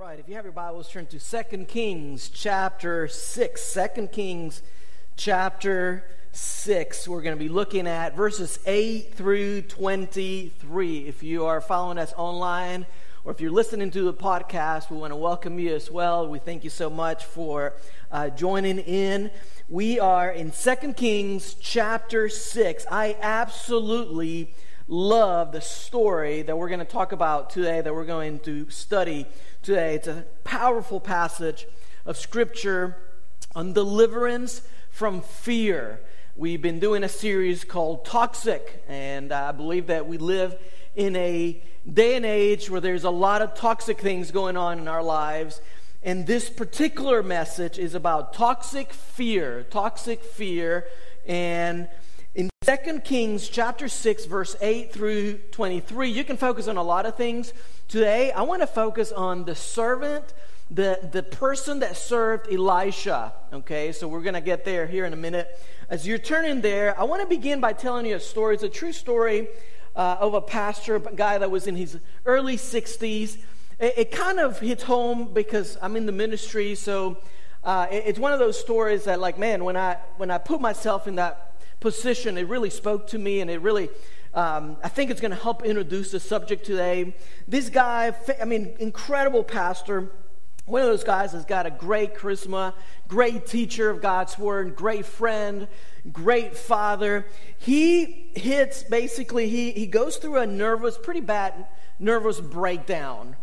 right, if you have your Bibles, turn to 2 Kings chapter 6. 2 Kings chapter 6. We're going to be looking at verses 8 through 23. If you are following us online or if you're listening to the podcast, we want to welcome you as well. We thank you so much for uh, joining in. We are in 2 Kings chapter 6. I absolutely love the story that we're going to talk about today, that we're going to study today. It's a powerful passage of Scripture on deliverance from fear. We've been doing a series called Toxic, and I believe that we live in a day and age where there's a lot of toxic things going on in our lives. And this particular message is about toxic fear, toxic fear. And in 2 Kings chapter 6, verse 8 through 23, you can focus on a lot of things. Today, I want to focus on the servant, the, the person that served Elisha. Okay, so we're going to get there here in a minute. As you're turning there, I want to begin by telling you a story. It's a true story uh, of a pastor, a guy that was in his early 60s. It, it kind of hits home because I'm in the ministry, so uh, it, it's one of those stories that, like, man, when I when I put myself in that position, it really spoke to me, and it really um, I think it's going to help introduce the subject today. This guy, I mean, incredible pastor. One of those guys has got a great charisma, great teacher of God's word, great friend, great father. He hits basically, he, he goes through a nervous, pretty bad nervous breakdown.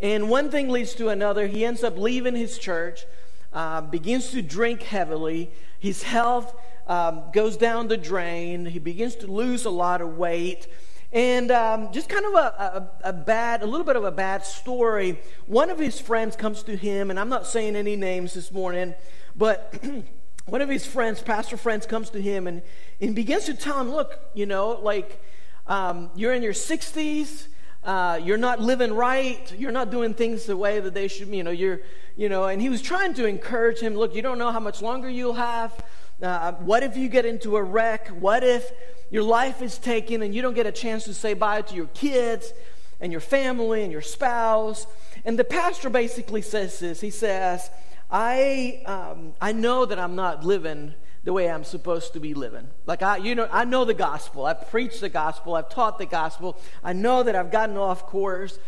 And one thing leads to another. He ends up leaving his church, uh, begins to drink heavily. His health um, goes down the drain. He begins to lose a lot of weight. And um, just kind of a, a, a, bad, a little bit of a bad story. One of his friends comes to him, and I'm not saying any names this morning, but one of his friends, pastor friends, comes to him and, and begins to tell him, Look, you know, like um, you're in your 60s. Uh, you're not living right. You're not doing things the way that they should. You know, you're, you know. And he was trying to encourage him. Look, you don't know how much longer you'll have. Uh, what if you get into a wreck? What if your life is taken and you don't get a chance to say bye to your kids and your family and your spouse? And the pastor basically says this. He says, I, um, I know that I'm not living the way I'm supposed to be living. Like I, you know, I know the gospel. I've preached the gospel. I've taught the gospel. I know that I've gotten off course,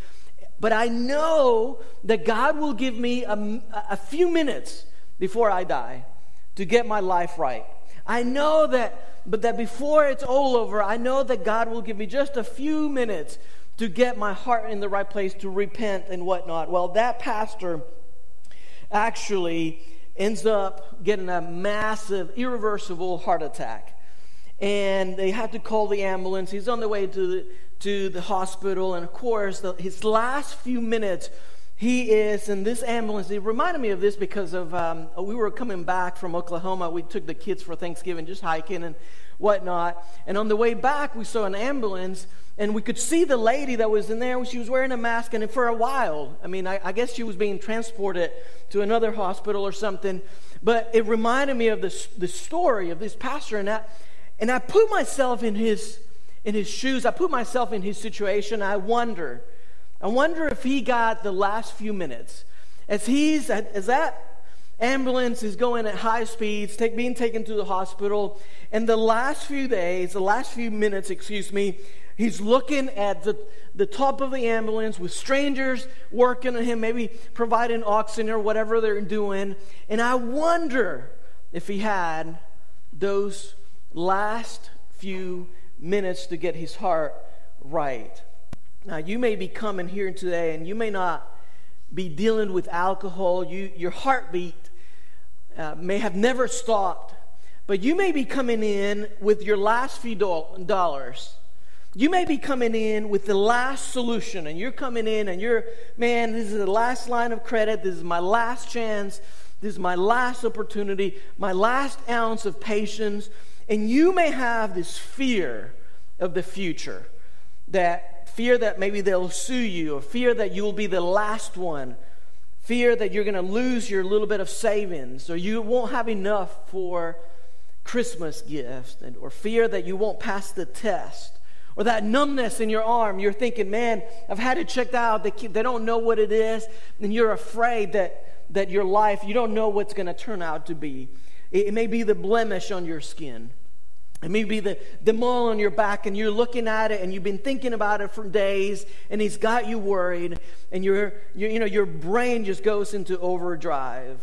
but I know that God will give me a, a few minutes before I die to get my life right. I know that, but that before it's all over, I know that God will give me just a few minutes to get my heart in the right place, to repent and whatnot. Well, that pastor actually ends up getting a massive, irreversible heart attack. And they had to call the ambulance. He's on the way to the, to the hospital. And of course, the, his last few minutes he is in this ambulance. It reminded me of this because of um, we were coming back from Oklahoma. We took the kids for Thanksgiving, just hiking and whatnot. And on the way back, we saw an ambulance, and we could see the lady that was in there. She was wearing a mask, and for a while, I mean, I, I guess she was being transported to another hospital or something. But it reminded me of this the story of this pastor, and that, and I put myself in his in his shoes. I put myself in his situation. I wonder I wonder if he got the last few minutes as he's as that ambulance is going at high speeds, take, being taken to the hospital, and the last few days, the last few minutes, excuse me, he's looking at the, the top of the ambulance with strangers working on him, maybe providing oxygen or whatever they're doing. And I wonder if he had those last few minutes to get his heart right. Now, you may be coming here today and you may not be dealing with alcohol. You, your heartbeat uh, may have never stopped, but you may be coming in with your last few do- dollars. You may be coming in with the last solution, and you're coming in and you're, man, this is the last line of credit. This is my last chance. This is my last opportunity, my last ounce of patience. And you may have this fear of the future that fear that maybe they'll sue you, or fear that you will be the last one, fear that you're going to lose your little bit of savings, or you won't have enough for Christmas gifts, and, or fear that you won't pass the test, Or that numbness in your arm, you're thinking, man, I've had it checked out. They, keep, they don't know what it is. And you're afraid that, that your life, you don't know what's going to turn out to be. It, it may be the blemish on your skin. It may be the, the mole on your back, and you're looking at it, and you've been thinking about it for days, and he's got you worried, and your, your, you know, your brain just goes into overdrive.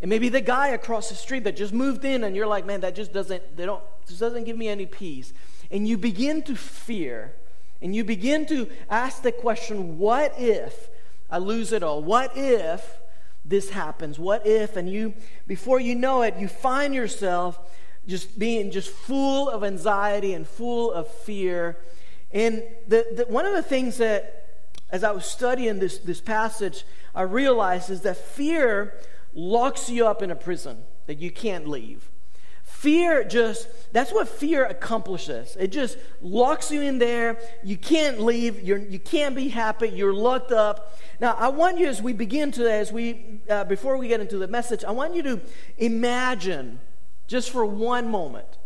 It may be the guy across the street that just moved in, and you're like, man, that just doesn't, they don't, just doesn't give me any peace. And you begin to fear, and you begin to ask the question, what if I lose it all? What if this happens? What if? And you, before you know it, you find yourself just being just full of anxiety and full of fear. And the, the, one of the things that, as I was studying this, this passage, I realized is that fear locks you up in a prison that you can't leave. Fear just, that's what fear accomplishes. It just locks you in there. You can't leave. You're, you can't be happy. You're locked up. Now, I want you, as we begin to, as we, uh, before we get into the message, I want you to imagine just for one moment,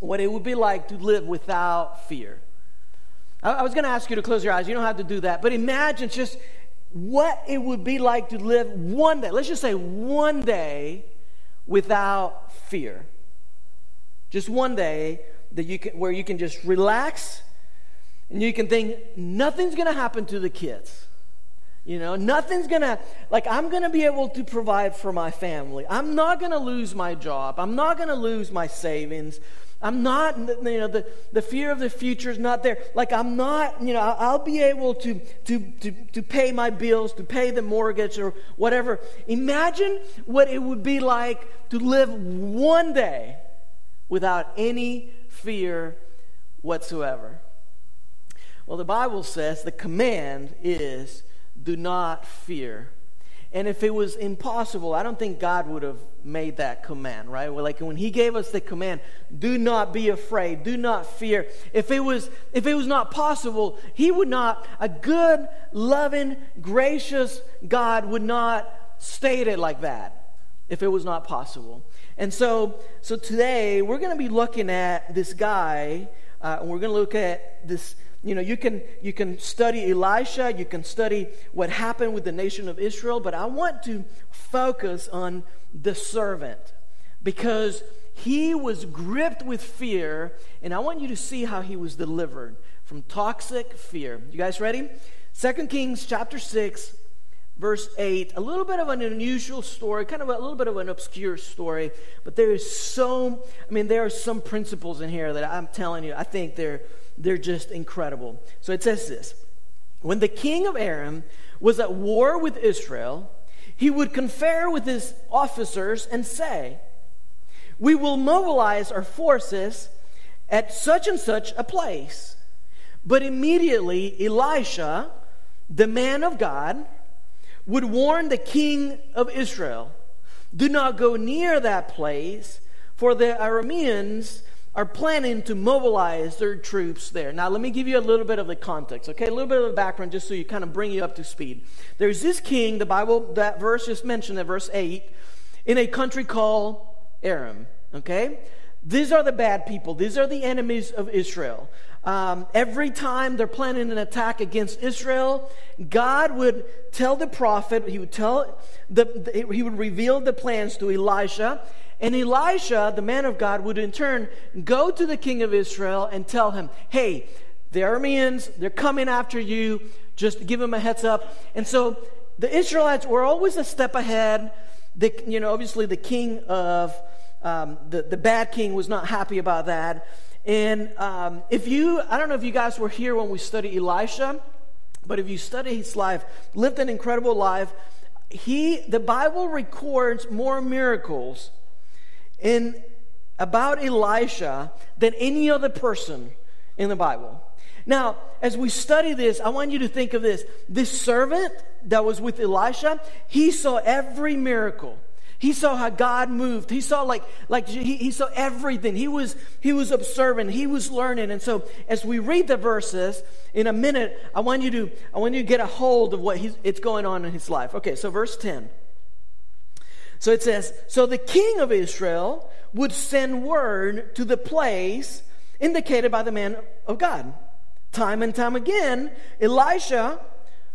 what it would be like to live without fear. I, I was going to ask you to close your eyes. You don't have to do that. But imagine just what it would be like to live one day, let's just say one day without fear. Just one day that you can, where you can just relax and you can think nothing's going to happen to the kids. You know, nothing's gonna, like, I'm gonna be able to provide for my family. I'm not gonna lose my job. I'm not gonna lose my savings. I'm not, you know, the, the fear of the future is not there. Like, I'm not, you know, I'll be able to, to, to, to pay my bills, to pay the mortgage or whatever. Imagine what it would be like to live one day without any fear whatsoever. Well, the Bible says the command is do not fear. And if it was impossible, I don't think God would have made that command, right? Well, like when He gave us the command, do not be afraid, do not fear. If it was, if it was not possible, He would not, a good, loving, gracious God would not state it like that if it was not possible. And so, so today we're going to be looking at this guy, uh, and we're going to look at this you know, you can, you can study Elisha, you can study what happened with the nation of Israel, but I want to focus on the servant because he was gripped with fear, and I want you to see how he was delivered from toxic fear. You guys ready? Second Kings chapter 6, verse 8. A little bit of an unusual story, kind of a little bit of an obscure story, but there is so, I mean, there are some principles in here that I'm telling you, I think they're they're just incredible. So it says this When the king of Aram was at war with Israel, he would confer with his officers and say, We will mobilize our forces at such and such a place. But immediately Elisha, the man of God, would warn the king of Israel do not go near that place, for the Arameans are planning to mobilize their troops there. Now, let me give you a little bit of the context, okay? A little bit of the background just so you kind of bring you up to speed. There's this king, the Bible, that verse just mentioned at verse 8, in a country called Aram, okay? These are the bad people, these are the enemies of Israel. Um, every time they're planning an attack against Israel, God would tell the prophet, he would tell the he would reveal the plans to Elisha, and Elisha, the man of God, would in turn go to the king of Israel and tell him, hey, the Arameans, they're coming after you. Just give him a heads up. And so the Israelites were always a step ahead. The, you know, obviously the king of, um, the, the bad king was not happy about that. And um, if you, I don't know if you guys were here when we studied Elisha, but if you study his life, lived an incredible life. He, the Bible records more miracles in about Elisha than any other person in the Bible. Now, as we study this, I want you to think of this. This servant that was with Elisha, he saw every miracle. He saw how God moved. He saw like like he, he saw everything. He was he was observant. He was learning. And so as we read the verses in a minute, I want you to I want you to get a hold of what he's, it's going on in his life. Okay, so verse 10. So it says, So the king of Israel would send word to the place indicated by the man of God. Time and time again, Elisha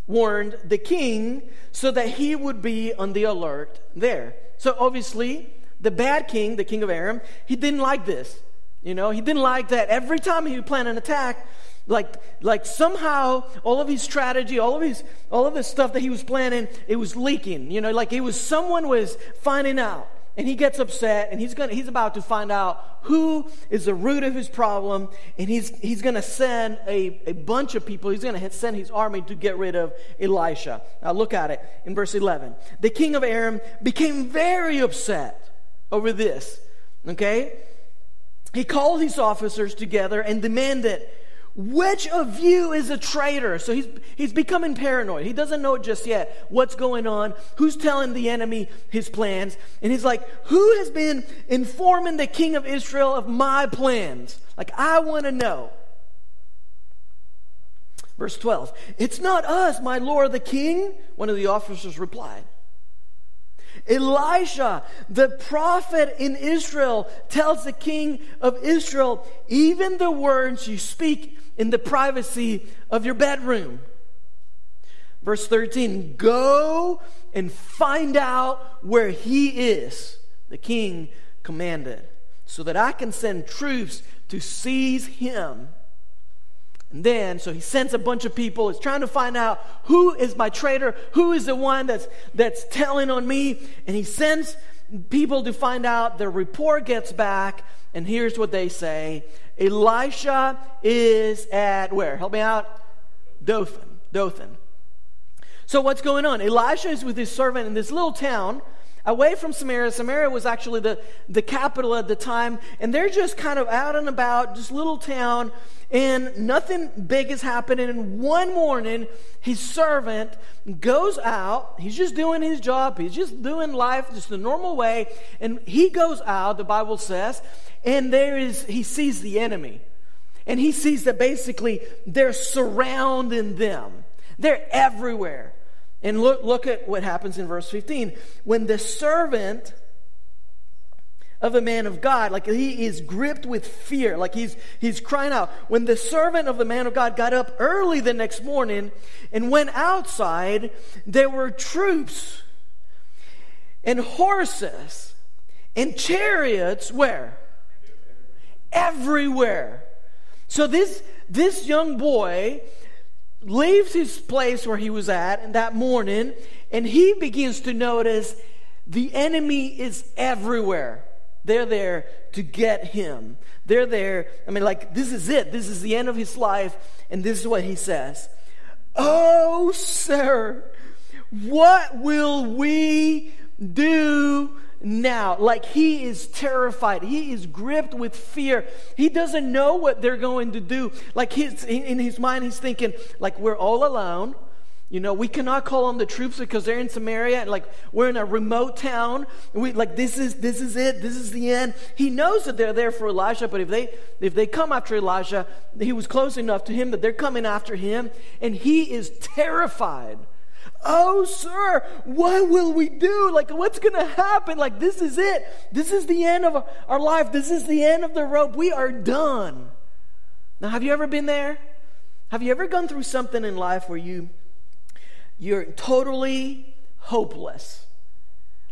warned the king so that he would be on the alert there. So obviously, the bad king, the king of Aram, he didn't like this. You know, he didn't like that every time he would plan an attack, like like somehow all of his strategy all of his all of the stuff that he was planning it was leaking you know like it was someone was finding out. And he gets upset and he's gonna, he's about to find out who is the root of his problem. And he's he's to send a, a bunch of people. He's to send his army to get rid of elisha. Now look at it in verse 11 the king of aram became very upset over this okay? He called his officers together and demanded which of you is a traitor? So he's, he's becoming paranoid. He doesn't know just yet what's going on, who's telling the enemy his plans. And he's like, Who has been informing the king of Israel of my plans? Like, I want to know. Verse 12 It's not us, my lord the king, one of the officers replied. Elisha, the prophet in Israel, tells the king of Israel, even the words you speak in the privacy of your bedroom. Verse 13 Go and find out where he is, the king commanded, so that I can send troops to seize him. And then, so he sends a bunch of people, He's trying to find out who is my traitor, who is the one that's, that's telling on me. And he sends people to find out. The report gets back, and here's what they say Elisha is at where? Help me out. Dothan. Dothan. So what's going on? Elisha is with his servant in this little town away from Samaria. Samaria was actually the, the capital at the time, and they're just kind of out and about, just little town, and nothing big is happening. And one morning, his servant goes out. He's just doing his job. He's just doing life just the normal way. And he goes out, the Bible says, and there is he sees the enemy. And he sees that basically they're surrounding them. They're everywhere. And look, look at what happens in verse 15. When the servant of a man of God, like he is gripped with fear, like he's, he's crying out. When the servant of the man of God got up early the next morning and went outside, there were troops and horses and chariots where? Everywhere. So this, this young boy leaves his place where he was at in that morning and he begins to notice the enemy is everywhere. They're there to get him. They're there. I mean, like, this is it. This is the end of his life. And this is what he says Oh, sir, what will we do now. Like he is terrified. He is gripped with fear. He doesn't know what they're going to do. Like he's, in his mind, he's thinking, like, we're all alone. You know, we cannot call on the troops because they're in Samaria and like we're in a remote town. We like this is this is it. This is the end. He knows that they're there for Elijah, but if they if they come after Elijah, he was close enough to him that they're coming after him, and he is terrified. Oh, sir, what will we do? Like, what's going to happen? Like, this is it. This is the end of our life. This is the end of the rope. We are done. Now, have you ever been there? Have you ever gone through something in life where you you're totally hopeless?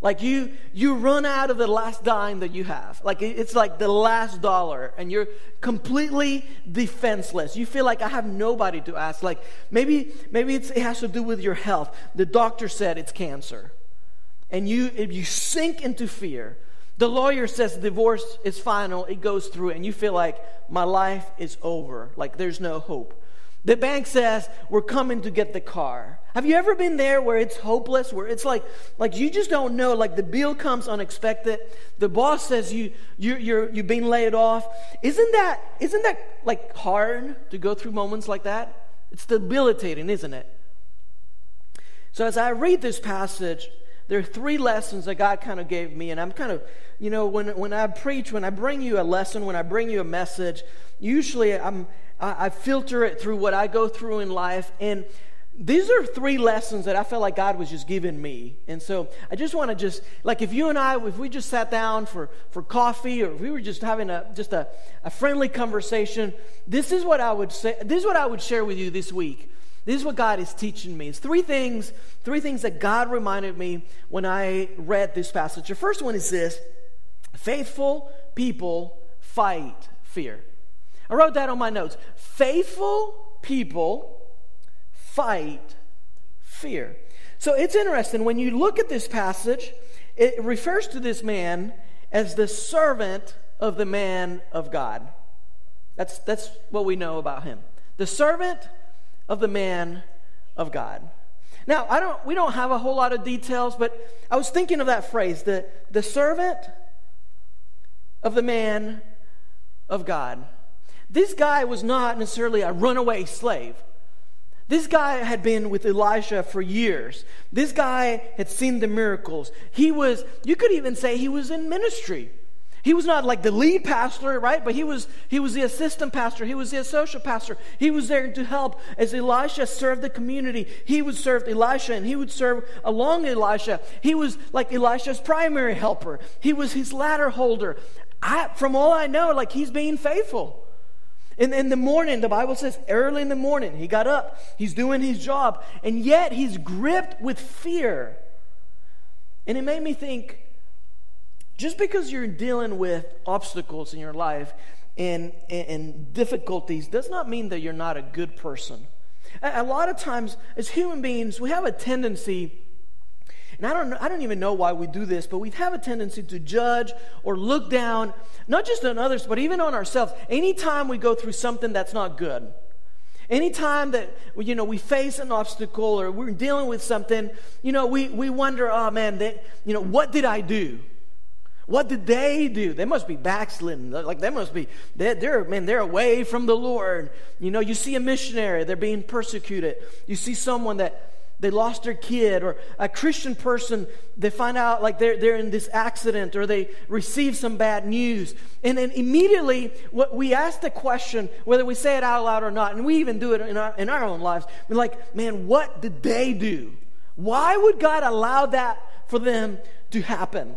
Like you, you run out of the last dime that you have. Like it's like the last dollar, and you're completely defenseless. You feel like I have nobody to ask. Like maybe, maybe it has to do with your health. The doctor said it's cancer, and you, if you sink into fear, the lawyer says divorce is final. It goes through, and you feel like my life is over. Like there's no hope. The bank says, We're coming to get the car. Have you ever been there where it's hopeless, where it's like, like you just don't know, like the bill comes unexpected, the boss says you, you, you're, you've been laid off. Isn't that, isn't that like hard to go through moments like that? It's debilitating, isn't it? So as I read this passage, there are three lessons that God kind of gave me, and I'm kind of, you know, when, when I preach, when I bring you a lesson, when I bring you a message, usually I'm, I, I filter it through what I go through in life. And these are three lessons that I felt like God was just giving me. And so I just want to just, like if you and I, if we just sat down for, for coffee or if we were just having a, just a, a friendly conversation, this is what I would say, this is what I would share with you this week. This is what God is teaching me. It's three things, three things that God reminded me when I read this passage. The first one is this faithful people fight fear. I wrote that on my notes. Faithful people fight fear. So it's interesting when you look at this passage, it refers to this man as the servant of the man of God. That's, that's what we know about him. The servant of the man of God. Now, I don't, we don't have a whole lot of details, but I was thinking of that phrase the, the servant of the man of God. This guy was not necessarily a runaway slave. This guy had been with Elisha for years. This guy had seen the miracles. He was, you could even say he was in ministry. He was not like the lead pastor, right? But he was he was the assistant pastor. He was the associate pastor. He was there to help as Elisha served the community. He would serve Elisha and he would serve along Elisha. He was like Elisha's primary helper. He was his ladder holder. I, from all I know, like he's being faithful. In, in the morning, the Bible says, early in the morning, he got up, he's doing his job, and yet he's gripped with fear. And it made me think just because you're dealing with obstacles in your life and, and, and difficulties does not mean that you're not a good person. A, a lot of times, as human beings, we have a tendency and I don't, I don't even know why we do this, but we have a tendency to judge or look down, not just on others, but even on ourselves. Anytime we go through something that's not good, anytime that you know we face an obstacle or we're dealing with something, you know, we, we wonder, oh man, that, you know, what did I do? What did they do? They must be backslidden. Like they must be, they're, they're, man, they're away from the Lord. You know, you see a missionary, they're being persecuted. You see someone that they lost their kid, or a Christian person, they find out like they're, they're in this accident, or they receive some bad news. And then immediately, what we ask the question, whether we say it out loud or not, and we even do it in our, in our own lives, we're like, man, what did they do? Why would God allow that for them to happen?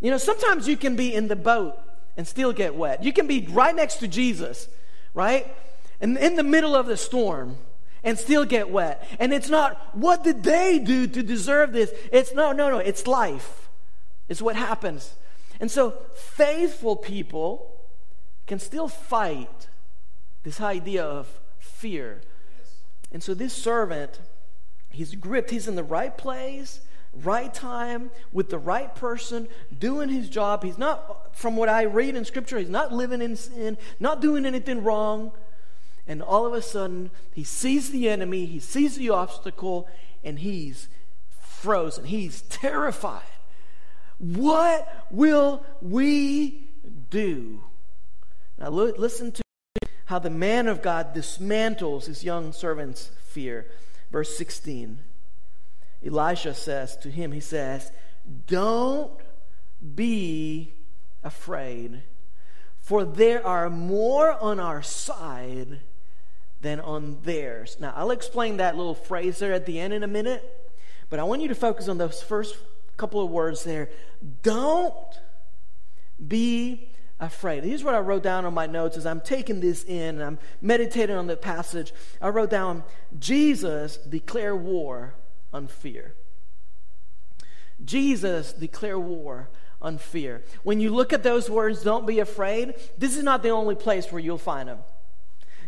You know, sometimes you can be in the boat and still get wet. You can be right next to Jesus, right? And in the middle of the storm and still get wet. And it's not, what did they do to deserve this? It's no, no, no, it's life. It's what happens. And so faithful people can still fight this idea of fear. Yes. And so this servant, he's gripped, he's in the right place, right time, with the right person, doing his job. He's not, from what I read in Scripture, he's not living in sin, not doing anything wrong and all of a sudden he sees the enemy, he sees the obstacle, and he's frozen. He's terrified. What will we do? Now, listen to how the man of God dismantles his young servant's fear. Verse 16 Elisha says to him, He says, Don't be afraid, for there are more on our side than on theirs. Now, I'll explain that little phrase there at the end in a minute, but I want you to focus on those first couple of words there. Don't be afraid. Here's what I wrote down on my notes as I'm taking this in and I'm meditating on the passage. I wrote down Jesus declare war on fear. Jesus declare war on fear. When you look at those words, don't be afraid, this is not the only place where you'll find them.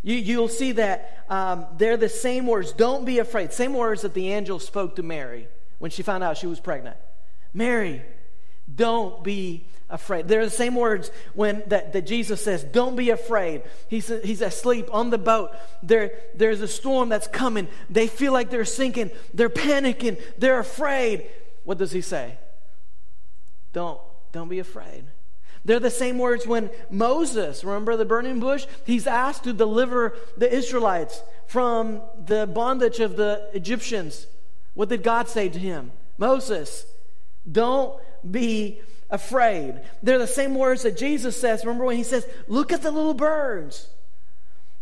You, you'll see that um, they're the same words. Don't be afraid. Same words that the angel spoke to Mary when she found out she was pregnant. Mary, don't be afraid. They're the same words when that, that Jesus says, Don't be afraid. He's, he's asleep on the boat. There, there's a storm that's coming. They feel like they're sinking. They're panicking. They're afraid. What does he say? Don't, don't be afraid. They're the same words when Moses, remember the burning bush? He's asked to deliver the Israelites from the bondage of the Egyptians. What did God say to him? Moses, don't be afraid. They're the same words that Jesus says. Remember when he says, Look at the little birds.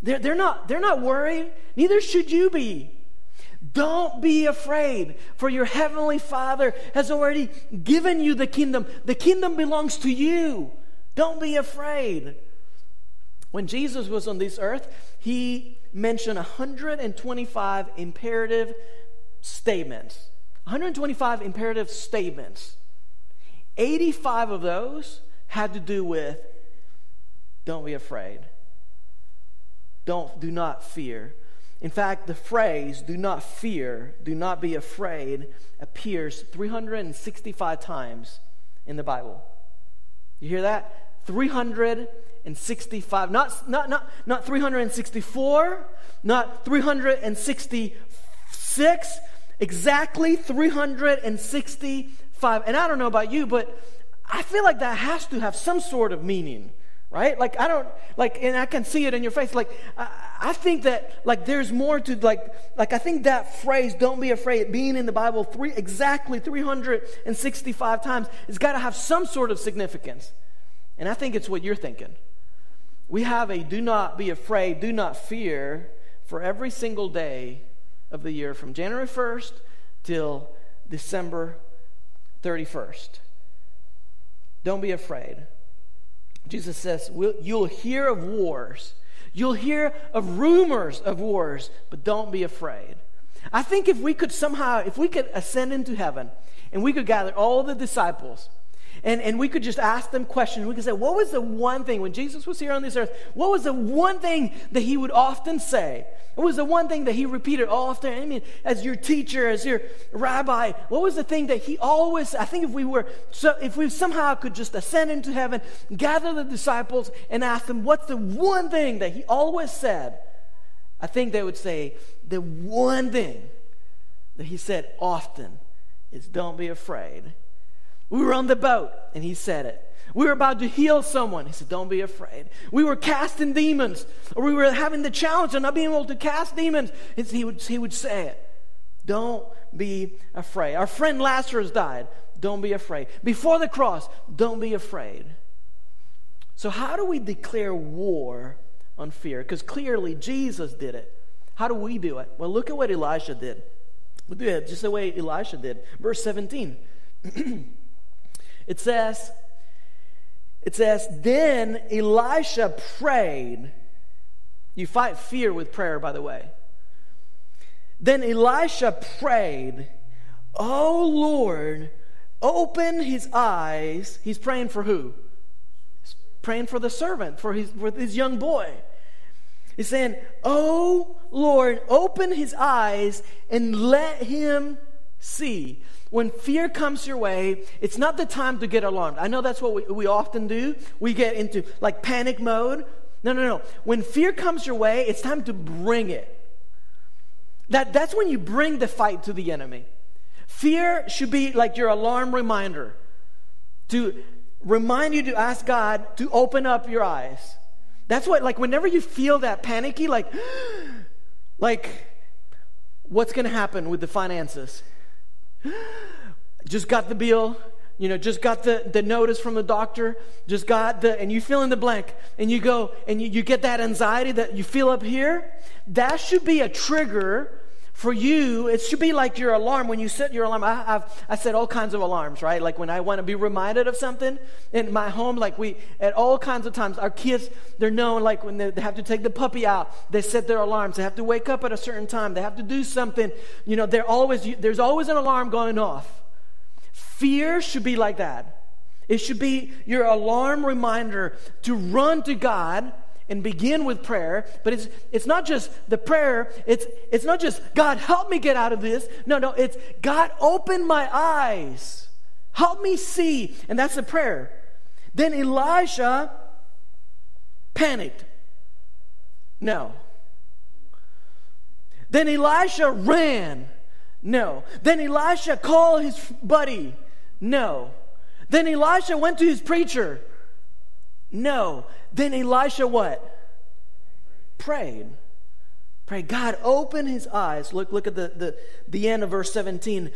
They're, they're, not, they're not worried. Neither should you be. Don't be afraid, for your heavenly Father has already given you the kingdom. The kingdom belongs to you. Don't be afraid. When Jesus was on this earth, he mentioned 125 imperative statements. 125 imperative statements. 85 of those had to do with don't be afraid. Don't do not fear. In fact, the phrase do not fear, do not be afraid appears 365 times in the Bible. You hear that? 365. Not, not, not, not 364, not 366, exactly 365. And I don't know about you, but I feel like that has to have some sort of meaning right? Like i don't like and i can see it in your face. Like I, I, think that like there's more to like like i think that phrase don't be afraid being in the bible three exactly 365 times it's got to have some sort of significance. And i think it's what you're thinking. We have a do not be afraid do not fear for every single day of the year from january 1st till december 31st don't be afraid Jesus says, You'll hear of wars. You'll hear of rumors of wars, but don't be afraid. I think if we could somehow, if we could ascend into heaven and we could gather all the disciples and, and we could just ask them questions. We could say, What was the one thing, when Jesus was here on this earth, what was the one thing that he would often say? What was the one thing that he repeated often? I mean, as your teacher, as your rabbi, what was the thing that he always, I think if we were, so if we somehow could just ascend into heaven, gather the disciples, and ask them, What's the one thing that he always said? I think they would say, The one thing that he said often is, Don't be afraid we were on the boat, and he said it. We were about to heal someone. He said, Don't be afraid. We were casting demons, or we were having the challenge of not being able to cast demons. He would, he would say it. Don't be afraid. Our friend Lazarus died. Don't be afraid. Before the cross, don't be afraid. So, how do we declare war on fear? Because clearly Jesus did it. How do we do it? Well, look at what Elisha did. We'll do it just the way Elisha did. Verse 17. It says, it says, then Elisha prayed. You fight fear with prayer, by the way. Then Elisha prayed, Oh Lord, open his eyes. He's praying for who? He's praying for the servant, for his, for his young boy. He's saying, Oh Lord, open his eyes and let him see when fear comes your way, it's not the time to get alarmed. I know that's what we, we often do. We get into like panic mode. No, no, no. When fear comes your way, it's time to bring it. That, that's when you bring the fight to the enemy. Fear should be like your alarm reminder to remind you to ask God to open up your eyes. That's what, like, whenever you feel that panicky, like, like, what's going to happen with the finances? just got the bill, you know, just got the, the notice from the doctor, just got the, and you fill in the blank, and you go, and you, you get that anxiety that you feel up here. That should be a trigger for you, it should be like your alarm. When you set your alarm, I, I've, I set all kinds of alarms, right? Like when I want to be reminded of something in my home, like we, at all kinds of times, our kids, they're known, like when they, they have to take the puppy out, they set their alarms. They have to wake up at a certain time. They have to do something. You know, they're always, there's always an alarm going off. Fear should be like that. It should be your alarm reminder to run to God and begin with prayer, but it's, it's not just the prayer, it's, it's not just, God, help me get out of this. No, no, it's, God, open my eyes. Help me see. And that's the prayer. Then Elisha panicked. No. Then Elisha ran. No. Then Elisha called his buddy. No. Then Elisha went to his preacher. No. Then Elisha what? Prayed. Pray. God, open his eyes. Look, look at the, the, the end of verse 17.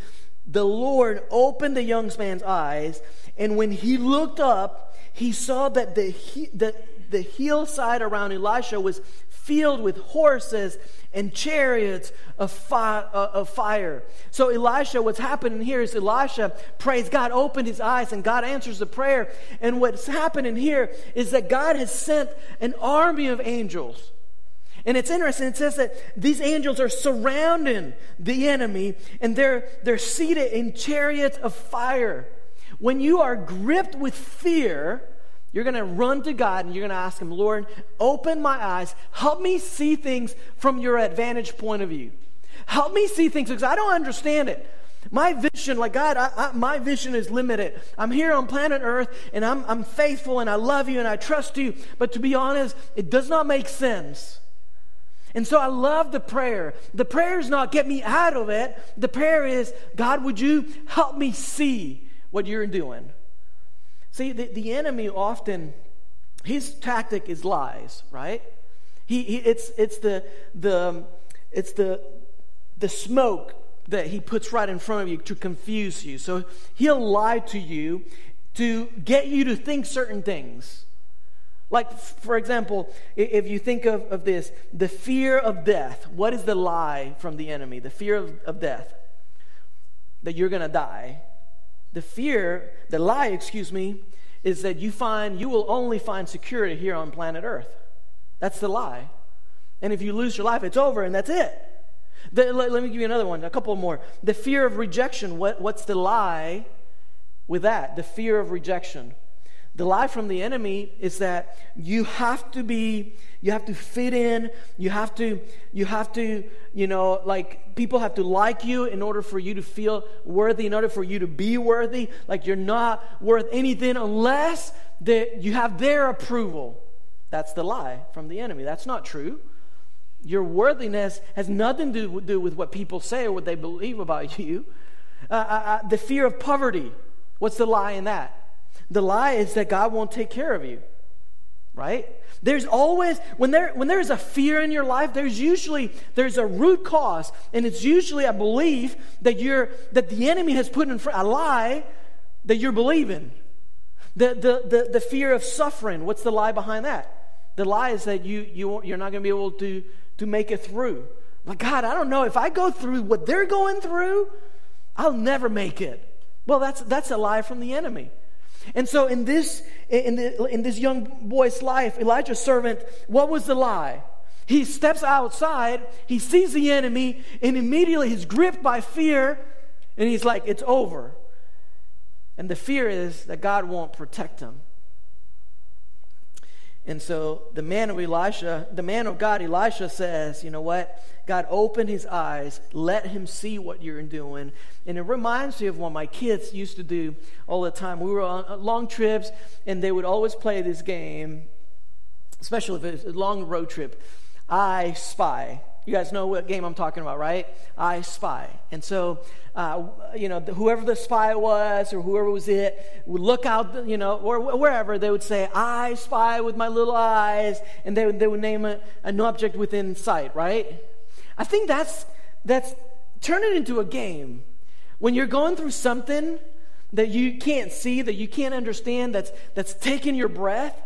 The Lord opened the young man's eyes, and when he looked up, he saw that the, the, the hillside around Elisha was filled with horses and chariots of, fi- uh, of fire. So, Elisha, what's happening here is Elisha prays, God opened his eyes, and God answers the prayer. And what's happening here is that God has sent an army of angels. And it's interesting, it says that these angels are surrounding the enemy, and they're, they're seated in chariots of fire. When you are gripped with fear, you're going to run to God and you're going to ask Him, Lord, open my eyes. Help me see things from your advantage point of view. Help me see things because I don't understand it. My vision, like God, I, I, my vision is limited. I'm here on planet Earth and I'm, I'm faithful and I love you and I trust you. But to be honest, it does not make sense. And so I love the prayer. The prayer is not get me out of it. The prayer is, God, would you help me see what you're doing? See, the, the enemy often, his tactic is lies, right? He, he, it's, it's, the, the, um, it's the, the smoke that he puts right in front of you to confuse you. So he'll lie to you to get you to think certain things. Like, for example, if you think of, of this, the fear of death, what is the lie from the enemy? The fear of, of death, that you're going to die. The fear, the lie, excuse me, is that you find you will only find security here on planet Earth. That's the lie. And if you lose your life, it's over and that's it. The, let, let, me give you another one, a couple more. The fear of rejection. What, what's the lie with that? The fear of rejection. The lie from the enemy is that you have to be, you have to fit in, you have to, you have to, you know, like people have to like you in order for you to feel worthy, in order for you to be worthy. Like you're not worth anything unless that you have their approval. That's the lie from the enemy. That's not true. Your worthiness has nothing to do with what people say or what they believe about you. Uh, uh, uh the fear of poverty. What's the lie in that? The lie is that God won't take care of you. Right? There's always when there when there's a fear in your life, there's usually there's a root cause, and it's usually a belief that you're that the enemy has put in front a lie that you're believing. The, the, the, the fear of suffering, what's the lie behind that? The lie is that you, you, you're not going to be able to, to make it through. Like, God, I don't know. If I go through what they're going through, I'll never make it. Well, that's, that's a lie from the enemy. And so in this, in, the, in this young boy's life, Elijah's servant, what was the lie? He steps outside, he sees the enemy, and immediately he's gripped by fear, and he's like, it's over. And the fear is that God won't protect him. And so the man of Elisha, the man of God, Elisha says, you know what? God, open his eyes, let him see what you're doing. And it reminds me of what my kids used to do all the time. We were on uh, long trips, and they would always play this game, especially if it's a long road trip. I spy. You guys know what game I'm talking about, right? I spy. And so, uh, you know, whoever the spy was or whoever was it would look out, you know, or wherever, they would say, I spy with my little eyes, and they would, they would name a, an object within sight, right? I think that's, that's, turn it into a game. When you're going through something that you can't see, that you can't understand, that's, that's taking your breath,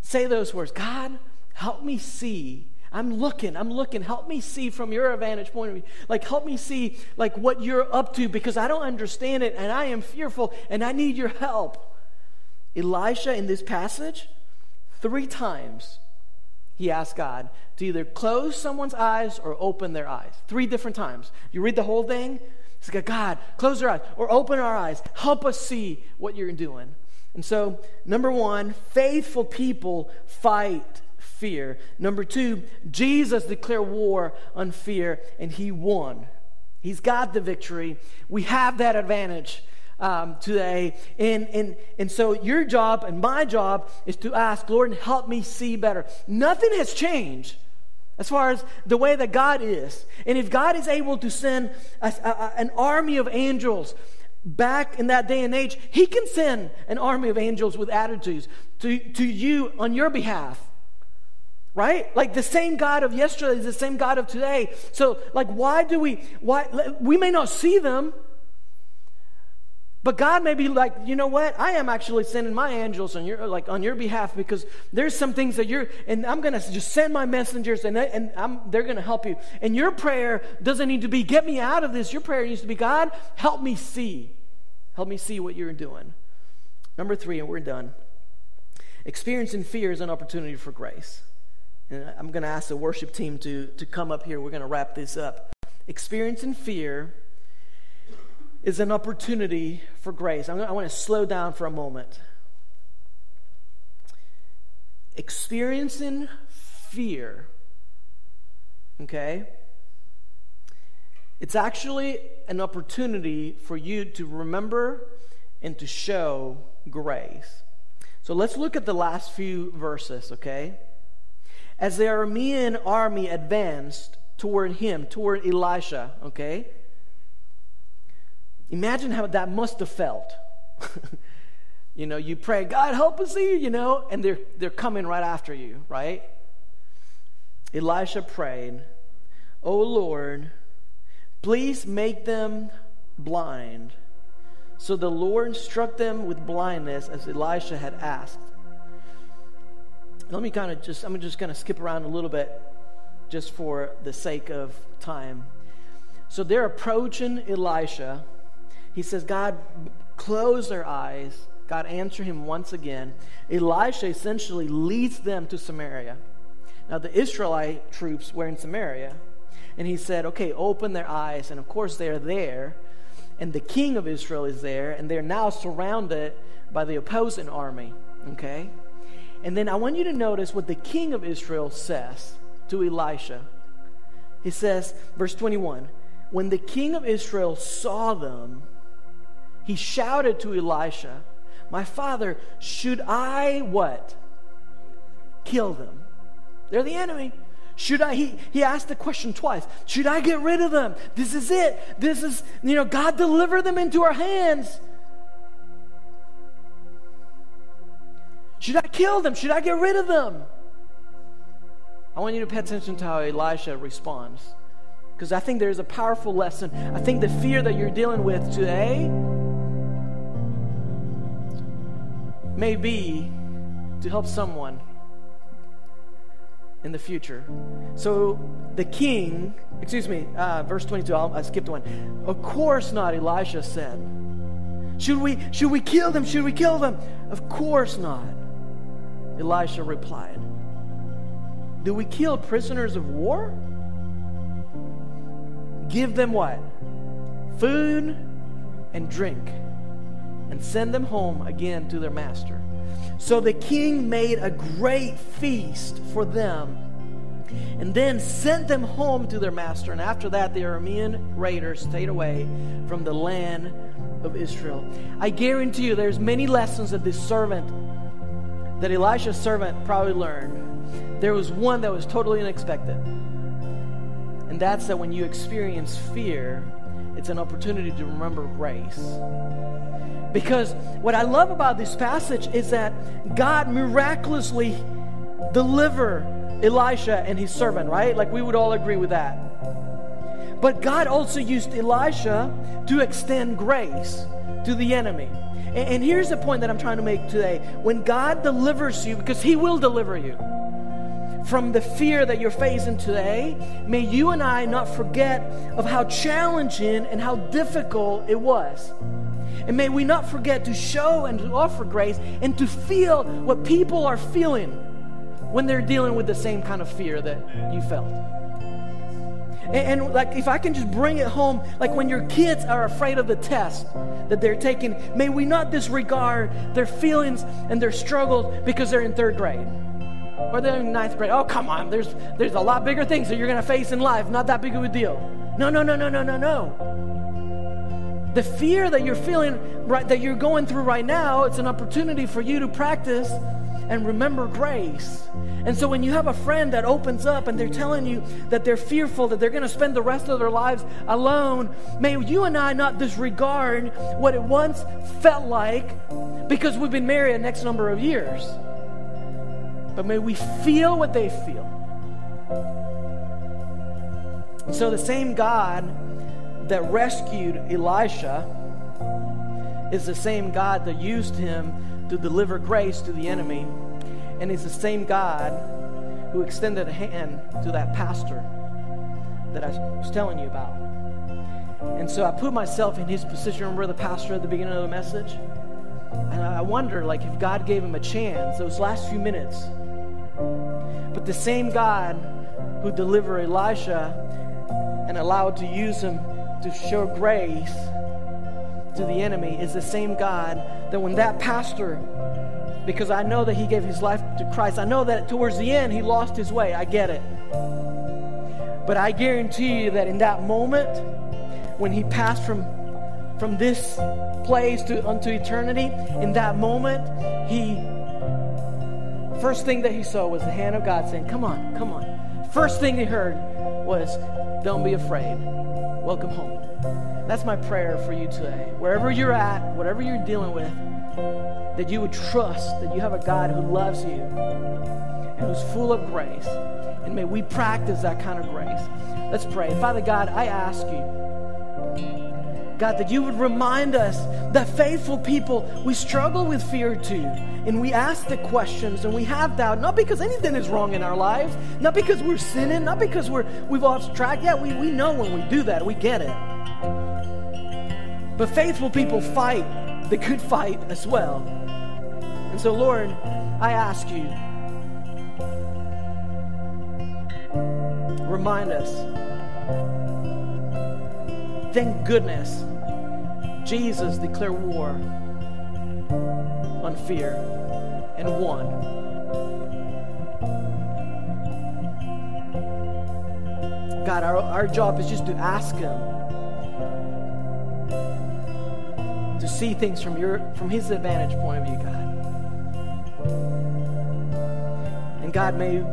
say those words God, help me see I'm looking, I'm looking. Help me see from your vantage point of view. Like, help me see, like, what you're up to because I don't understand it and I am fearful and I need your help. Elisha, in this passage, three times he asked God to either close someone's eyes or open their eyes. Three different times. You read the whole thing, he's like, God, close their eyes or open our eyes. Help us see what you're doing. And so, number one, faithful people fight fear. Number two, Jesus declared war on fear and he won. He's got the victory. We have that advantage um, today. And, and, and so your job and my job is to ask, Lord, help me see better. Nothing has changed as far as the way that God is. And if God is able to send a, a, an army of angels back in that day and age, He can send an army of angels with attitudes to, to you on your behalf right? Like the same God of yesterday is the same God of today. So, like, why do we, why, we may not see them, But God may be like, you know what? I am actually sending my angels on your like on your behalf because there's some things that you're, and I'm gonna just send my messengers, and they, and I'm, they're gonna help you. And your prayer doesn't need to be get me out of this. Your prayer needs to be God, help me see, help me see what you're doing. Number three, and we're done. Experiencing fear is an opportunity for grace. And I'm going to ask the worship team to, to come up here. We're going to wrap this up. Experiencing fear is an opportunity for grace. I want to slow down for a moment. Experiencing fear, okay? It's actually an opportunity for you to remember and to show grace. So let's look at the last few verses, okay? As the Aramean army advanced toward him, toward Elisha, okay? Imagine how that must have felt. you know, you pray, God, help us here, you know, and they're, they're coming right after you, right? Elisha prayed, Oh Lord, please make them blind. So the Lord struck them with blindness as Elisha had asked. Let me kind of just, I'm just going to skip around a little bit just for the sake of time. So they're approaching Elisha he says, God, close their eyes. God, answer him once again. Elisha essentially leads them to Samaria. Now, the Israelite troops were in Samaria. And he said, okay, open their eyes. And of course, they're there. And the king of Israel is there. And they're now surrounded by the opposing army. Okay? And then I want you to notice what the king of Israel says to Elisha. He says, verse 21 When the king of Israel saw them, he shouted to Elisha, My father, should I what? Kill them. They're the enemy. Should I? He, he asked the question twice. Should I get rid of them? This is it. This is, you know, God deliver them into our hands. Should I kill them? Should I get rid of them? I want you to pay attention to how Elisha responds. Because I think there's a powerful lesson. I think the fear that you're dealing with today may be to help someone in the future. So the king, excuse me, uh, verse 22, I'll, I skipped one. Of course not, Elisha said. Should we, should we kill them? Should we kill them? Of course not. Elisha replied. Do we kill prisoners of war? Give them what? Food and drink and send them home again to their master. So the king made a great feast for them and then sent them home to their master. And after that, the Aramean raiders stayed away from the land of Israel. I guarantee you, there's many lessons that this servant, that Elisha's servant probably learned. There was one that was totally unexpected. And that's that when you experience fear, it's an opportunity to remember grace. Because what I love about this passage is that God miraculously delivered Elisha and his servant, right? Like we would all agree with that. But God also used Elisha to extend grace to the enemy. And, and here's the point that I'm trying to make today. When God delivers you, because He will deliver you from the fear that you're facing today, may you and I not forget of how challenging and how difficult it was. And may we not forget to show and to offer grace and to feel what people are feeling when they're dealing with the same kind of fear that you felt. And, and, like, if I can just bring it home, like when your kids are afraid of the test that they're taking, may we not disregard their feelings and their struggles because they're in third grade or they're in ninth grade. Oh, come on, there's, there's a lot bigger things that you're going to face in life, not that big of a deal. No, no, no, no, no, no, no. The fear that you're feeling, right, that you're going through right now, it's an opportunity for you to practice and remember grace. And so when you have a friend that opens up and they're telling you that they're fearful, that they're going to spend the rest of their lives alone, may you and I not disregard what it once felt like because we've been married a next number of years. But may we feel what they feel. So the same God that rescued Elisha is the same God that used him to deliver grace to the enemy, and is the same God who extended a hand to that pastor that I was telling you about. And so I put myself in his position. Remember the pastor at the beginning of the message? And I wonder, like, if God gave him a chance those last few minutes. But the same God who delivered Elisha and allowed to use him to show grace to the enemy is the same God that when that pastor, because I know that he gave his life to Christ, I know that towards the end he lost his way. I get it. But I guarantee you that in that moment, when he passed from, from this place to unto eternity, in that moment, he first thing that he saw was the hand of God saying, Come on, come on. First thing he heard was, Don't be afraid. Welcome home. That's my prayer for you today. Wherever you're at, whatever you're dealing with, that you would trust that you have a God who loves you and who's full of grace. And may we practice that kind of grace. Let's pray. Father God, I ask you God, that you would remind us that faithful people, we struggle with fear too. And we ask the questions and we have doubt, not because anything is wrong in our lives, not because we're sinning, not because we're, we've lost track. Yeah, we, we know when we do that, we get it. But faithful people fight the good fight as well. And so, Lord, I ask you, remind us Thank goodness Jesus declared war on fear and won. God, our, our job is just to ask Him to see things from your from His advantage point of view, God. God, may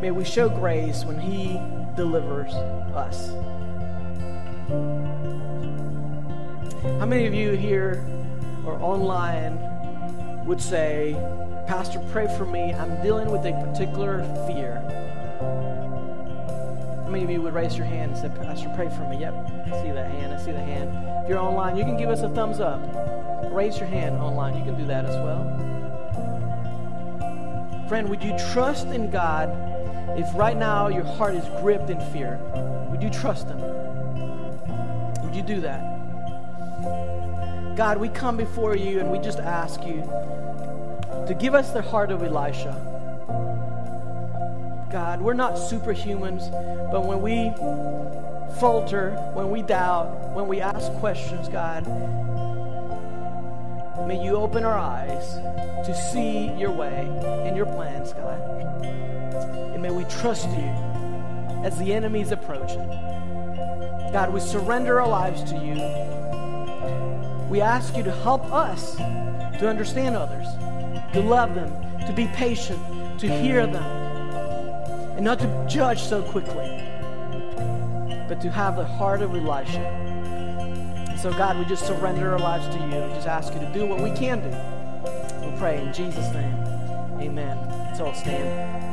may we show grace when He delivers us. How many of you here or online would say, Pastor, pray for me. I'm dealing with a particular fear. How many of you would raise your hand and say, Pastor, pray for me? Yep, I see that hand. I see the hand. If you're online, you can give us a thumbs up. Raise your hand online. You can do that as well. Friend, would you trust in God if right now your heart is gripped in fear? Would you trust Him? Would you do that? God, we come before you and we just ask you to give us the heart of Elisha. God, we're not superhumans, but when we falter, when we doubt, when we ask questions, God, may you open our eyes to see your way and your plans, God. And may we trust you as the enemy is approaching. God, we surrender our lives to you. We ask you to help us to understand others, to love them, to be patient, to hear them, and not to judge so quickly, but to have the heart of Elisha. So, God, we just surrender our lives to you and just ask you to do what we can do. We pray in Jesus' name. Amen. Let's all stand.